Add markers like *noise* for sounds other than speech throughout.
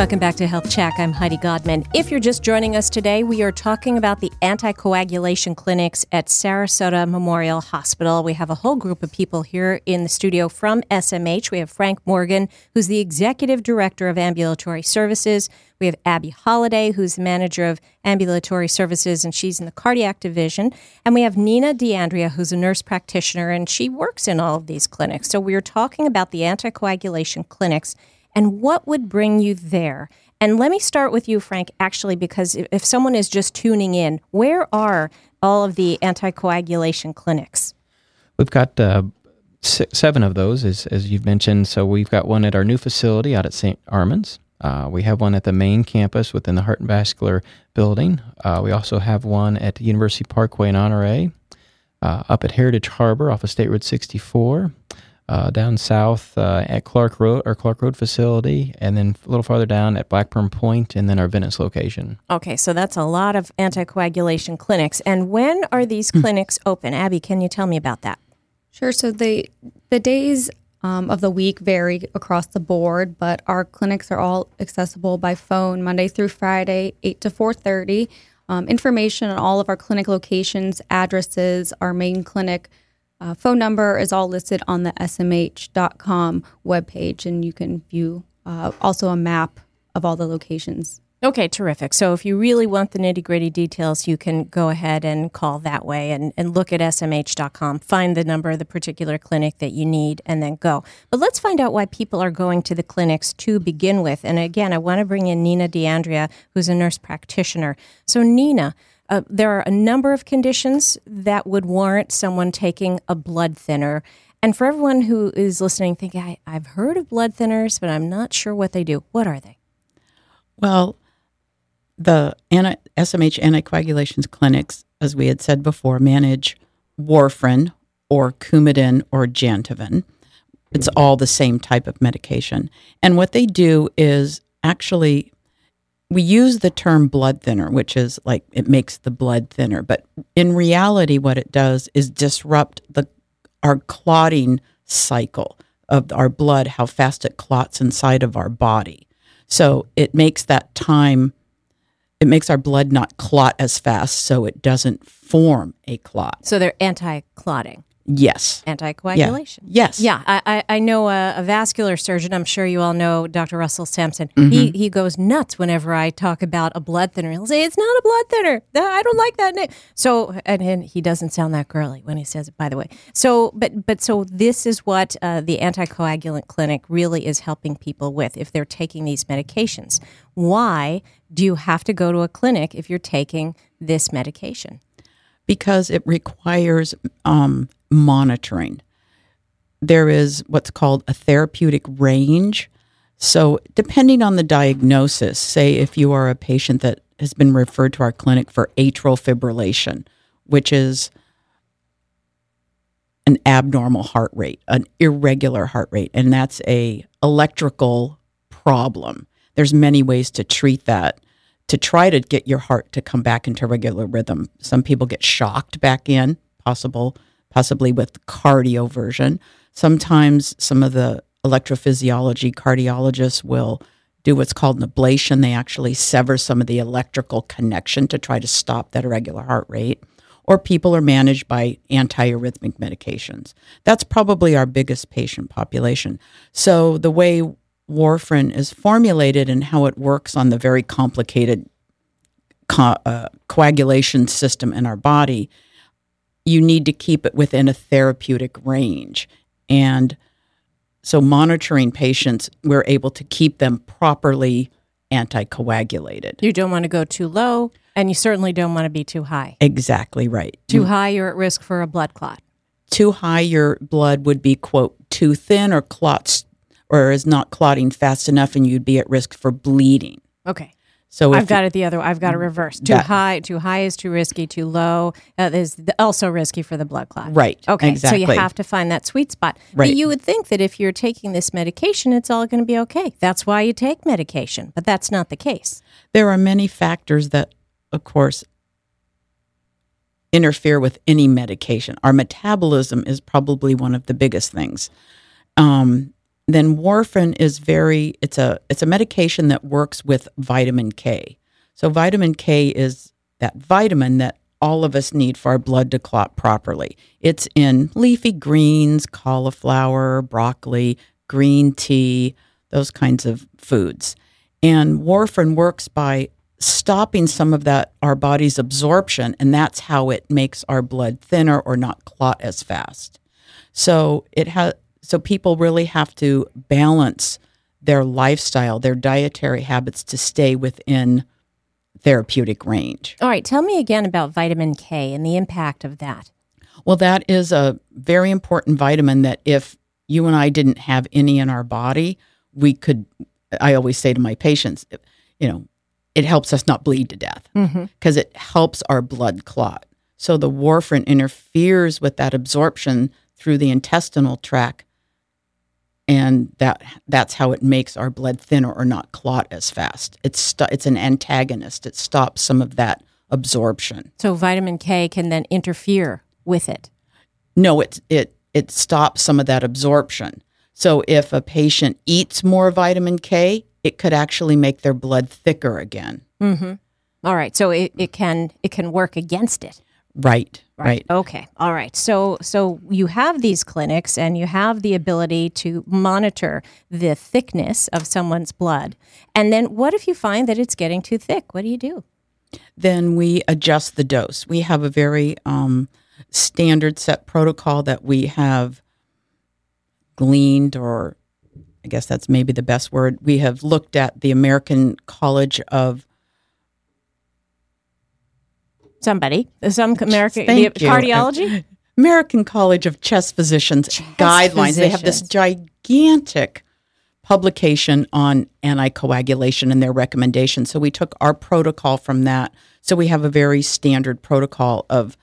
Welcome back to Health Check. I'm Heidi Godman. If you're just joining us today, we are talking about the anticoagulation clinics at Sarasota Memorial Hospital. We have a whole group of people here in the studio from SMH. We have Frank Morgan, who's the executive director of ambulatory services. We have Abby Holiday, who's the manager of ambulatory services, and she's in the cardiac division. And we have Nina DeAndrea, who's a nurse practitioner, and she works in all of these clinics. So we are talking about the anticoagulation clinics and what would bring you there? And let me start with you, Frank, actually, because if someone is just tuning in, where are all of the anticoagulation clinics? We've got uh, six, seven of those, as, as you've mentioned. So we've got one at our new facility out at St. Armand's. Uh, we have one at the main campus within the Heart and Vascular building. Uh, we also have one at University Parkway in Honore, uh, up at Heritage Harbor off of State Road 64 uh, down south uh, at Clark Road, our Clark Road facility, and then a little farther down at Blackburn Point, and then our Venice location. Okay, so that's a lot of anticoagulation clinics. And when are these hmm. clinics open? Abby, can you tell me about that? Sure. So the the days um, of the week vary across the board, but our clinics are all accessible by phone Monday through Friday, eight to four thirty. Um, information on all of our clinic locations, addresses, our main clinic uh, phone number is all listed on the smh.com webpage, and you can view uh, also a map of all the locations. Okay, terrific. So if you really want the nitty gritty details, you can go ahead and call that way and, and look at smh.com, find the number of the particular clinic that you need, and then go. But let's find out why people are going to the clinics to begin with. And again, I want to bring in Nina DeAndrea, who's a nurse practitioner. So, Nina, uh, there are a number of conditions that would warrant someone taking a blood thinner. And for everyone who is listening, thinking, I, I've heard of blood thinners, but I'm not sure what they do. What are they? Well, the anti- SMH anticoagulations clinics, as we had said before, manage warfarin or Coumadin or Jantoven. It's all the same type of medication. And what they do is actually we use the term blood thinner, which is like it makes the blood thinner, but in reality, what it does is disrupt the our clotting cycle of our blood, how fast it clots inside of our body. So it makes that time, it makes our blood not clot as fast, so it doesn't form a clot. So they're anti clotting. Yes. Anticoagulation. Yeah. Yes. Yeah. I, I know a, a, vascular surgeon. I'm sure you all know Dr. Russell Sampson. Mm-hmm. He, he goes nuts whenever I talk about a blood thinner. He'll say, It's not a blood thinner. I don't like that name. So, and, and he doesn't sound that girly when he says it, by the way. So, but, but so this is what uh, the anticoagulant clinic really is helping people with if they're taking these medications. Why do you have to go to a clinic if you're taking this medication? Because it requires um, monitoring. There is what's called a therapeutic range. So, depending on the diagnosis, say if you are a patient that has been referred to our clinic for atrial fibrillation, which is an abnormal heart rate, an irregular heart rate, and that's a electrical problem. There's many ways to treat that to try to get your heart to come back into regular rhythm. Some people get shocked back in, possible possibly with cardioversion. Sometimes some of the electrophysiology cardiologists will do what's called an ablation. They actually sever some of the electrical connection to try to stop that irregular heart rate. Or people are managed by antiarrhythmic medications. That's probably our biggest patient population. So the way warfarin is formulated and how it works on the very complicated co- uh, coagulation system in our body you need to keep it within a therapeutic range. And so, monitoring patients, we're able to keep them properly anticoagulated. You don't want to go too low, and you certainly don't want to be too high. Exactly right. Too high, you're at risk for a blood clot. Too high, your blood would be, quote, too thin or clots or is not clotting fast enough, and you'd be at risk for bleeding. Okay. So I've got it the other. Way. I've got it reversed. Too that, high. Too high is too risky. Too low uh, is also risky for the blood clot. Right. Okay. Exactly. So you have to find that sweet spot. Right. But you would think that if you're taking this medication, it's all going to be okay. That's why you take medication. But that's not the case. There are many factors that, of course, interfere with any medication. Our metabolism is probably one of the biggest things. Um, then warfarin is very it's a it's a medication that works with vitamin K. So vitamin K is that vitamin that all of us need for our blood to clot properly. It's in leafy greens, cauliflower, broccoli, green tea, those kinds of foods. And warfarin works by stopping some of that our body's absorption and that's how it makes our blood thinner or not clot as fast. So it has so people really have to balance their lifestyle, their dietary habits to stay within therapeutic range. All right, tell me again about vitamin K and the impact of that. Well, that is a very important vitamin that if you and I didn't have any in our body, we could I always say to my patients, you know, it helps us not bleed to death mm-hmm. because it helps our blood clot. So the warfarin interferes with that absorption through the intestinal tract and that that's how it makes our blood thinner or not clot as fast. It's sto- it's an antagonist. It stops some of that absorption. So vitamin K can then interfere with it. No, it it it stops some of that absorption. So if a patient eats more vitamin K, it could actually make their blood thicker again. Mm-hmm. All right, so it, it can it can work against it. Right, right. Okay. All right. So so you have these clinics and you have the ability to monitor the thickness of someone's blood. And then what if you find that it's getting too thick? What do you do? Then we adjust the dose. We have a very um, standard set protocol that we have gleaned, or I guess that's maybe the best word. We have looked at the American College of Somebody, some American Thank the you. cardiology? American College of Chest Physicians guidelines. They have this gigantic publication on anticoagulation and their recommendations. So we took our protocol from that. So we have a very standard protocol of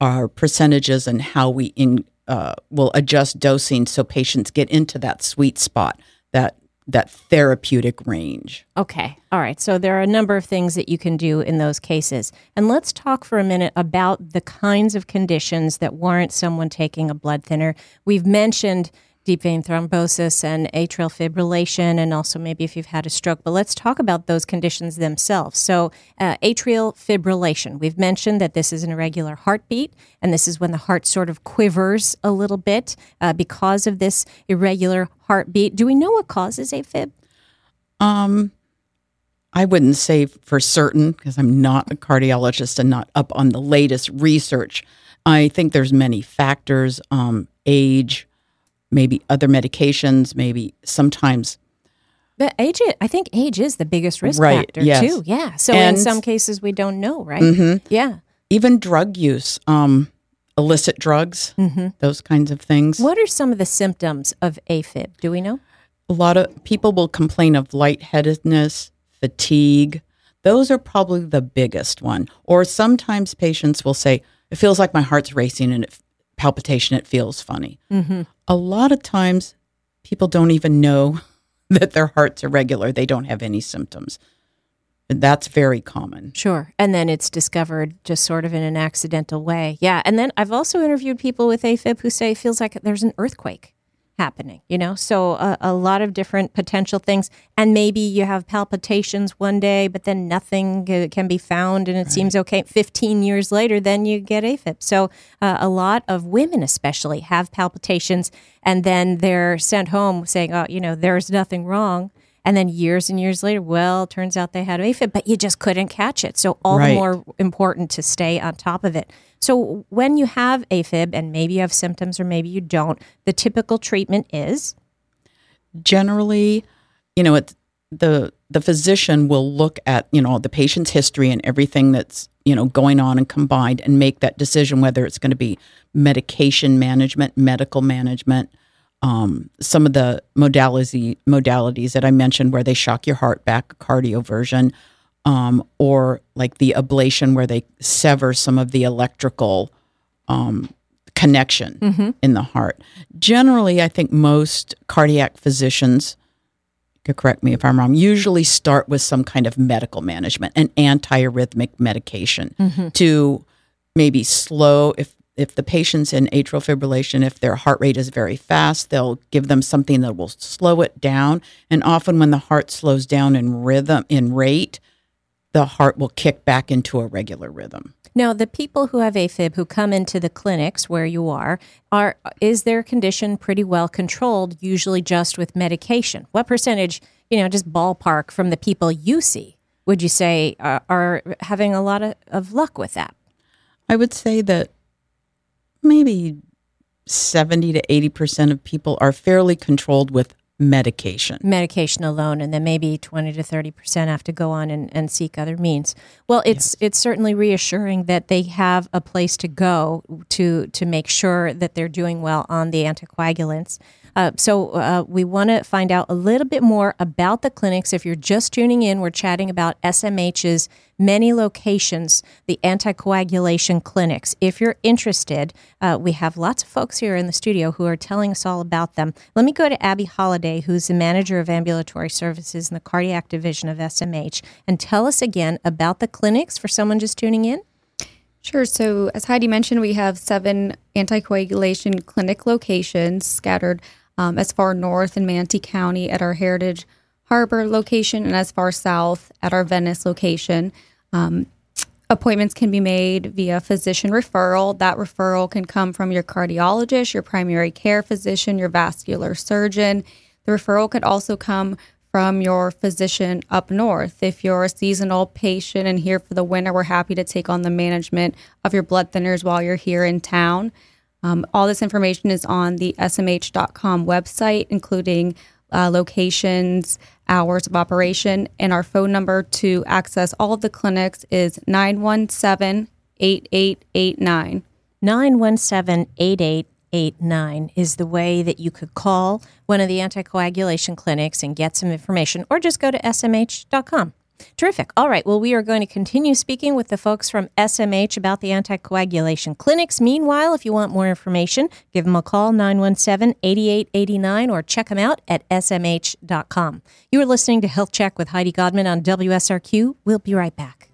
our percentages and how we in, uh, will adjust dosing so patients get into that sweet spot, that that therapeutic range. Okay. All right. So there are a number of things that you can do in those cases. And let's talk for a minute about the kinds of conditions that warrant someone taking a blood thinner. We've mentioned deep vein thrombosis and atrial fibrillation, and also maybe if you've had a stroke. But let's talk about those conditions themselves. So, uh, atrial fibrillation. We've mentioned that this is an irregular heartbeat, and this is when the heart sort of quivers a little bit uh, because of this irregular heartbeat. Do we know what causes AFib? Um, I wouldn't say for certain because I'm not a cardiologist and not up on the latest research. I think there's many factors, um, age, maybe other medications, maybe sometimes But age, I think age is the biggest risk Right, factor yes. too. Yeah. So in some cases we don't know, right? Mhm. Yeah. even drug use, um, illicit drugs, mm-hmm. those kinds of things. What are some of the symptoms of AFib? Do we know? A lot of people will complain of lightheadedness, fatigue. Those are probably the biggest one. Or sometimes patients will say, "It feels like my heart's racing and it palpitation. It feels funny." Mm-hmm. A lot of times, people don't even know *laughs* that their heart's irregular. They don't have any symptoms. And that's very common. Sure. And then it's discovered just sort of in an accidental way. Yeah. And then I've also interviewed people with AFib who say it feels like there's an earthquake happening, you know? So a, a lot of different potential things. And maybe you have palpitations one day, but then nothing can be found and it seems okay. 15 years later, then you get AFib. So uh, a lot of women, especially, have palpitations and then they're sent home saying, oh, you know, there's nothing wrong. And then years and years later, well, turns out they had AFib, but you just couldn't catch it. So all the more important to stay on top of it. So when you have AFib and maybe you have symptoms or maybe you don't, the typical treatment is generally, you know, it, the the physician will look at you know the patient's history and everything that's you know going on and combined and make that decision whether it's going to be medication management, medical management, um, some of the modality modalities that I mentioned where they shock your heart back, cardioversion, um, or like the ablation where they sever some of the electrical um, connection in the heart. Generally, I think most cardiac physicians, you could correct me if I'm wrong, usually start with some kind of medical management, an antiarrhythmic medication to maybe slow if if the patient's in atrial fibrillation, if their heart rate is very fast, they'll give them something that will slow it down. And often, when the heart slows down in rhythm, in rate, the heart will kick back into a regular rhythm. Now, the people who have AFib who come into the clinics where you are, are is their condition pretty well controlled? Usually, just with medication. What percentage, you know, just ballpark from the people you see, would you say are, are having a lot of, of luck with that? I would say that maybe 70 to 80% of people are fairly controlled with medication. Medication alone, and then maybe 20 to 30% have to go on and, and seek other means. Well, it's yes. it's certainly reassuring that they have a place to go to to make sure that they're doing well on the anticoagulants. Uh, so uh, we want to find out a little bit more about the clinics. If you're just tuning in, we're chatting about SMH's many locations, the anticoagulation clinics. If you're interested, uh, we have lots of folks here in the studio who are telling us all about them. Let me go to Abby Holiday, who's the manager of ambulatory services in the cardiac division of SMH, and tell us again about the clinics for someone just tuning in. Sure. So, as Heidi mentioned, we have seven anticoagulation clinic locations scattered um, as far north in Manatee County at our Heritage Harbor location and as far south at our Venice location. Um, appointments can be made via physician referral. That referral can come from your cardiologist, your primary care physician, your vascular surgeon. The referral could also come from your physician up north. If you're a seasonal patient and here for the winter, we're happy to take on the management of your blood thinners while you're here in town. Um, all this information is on the smh.com website, including uh, locations, hours of operation, and our phone number to access all of the clinics is 917 8889. 917 8889 is the way that you could call one of the anticoagulation clinics and get some information, or just go to smh.com. Terrific. All right. Well, we are going to continue speaking with the folks from SMH about the anticoagulation clinics. Meanwhile, if you want more information, give them a call 917 8889 or check them out at smh.com. You are listening to Health Check with Heidi Godman on WSRQ. We'll be right back.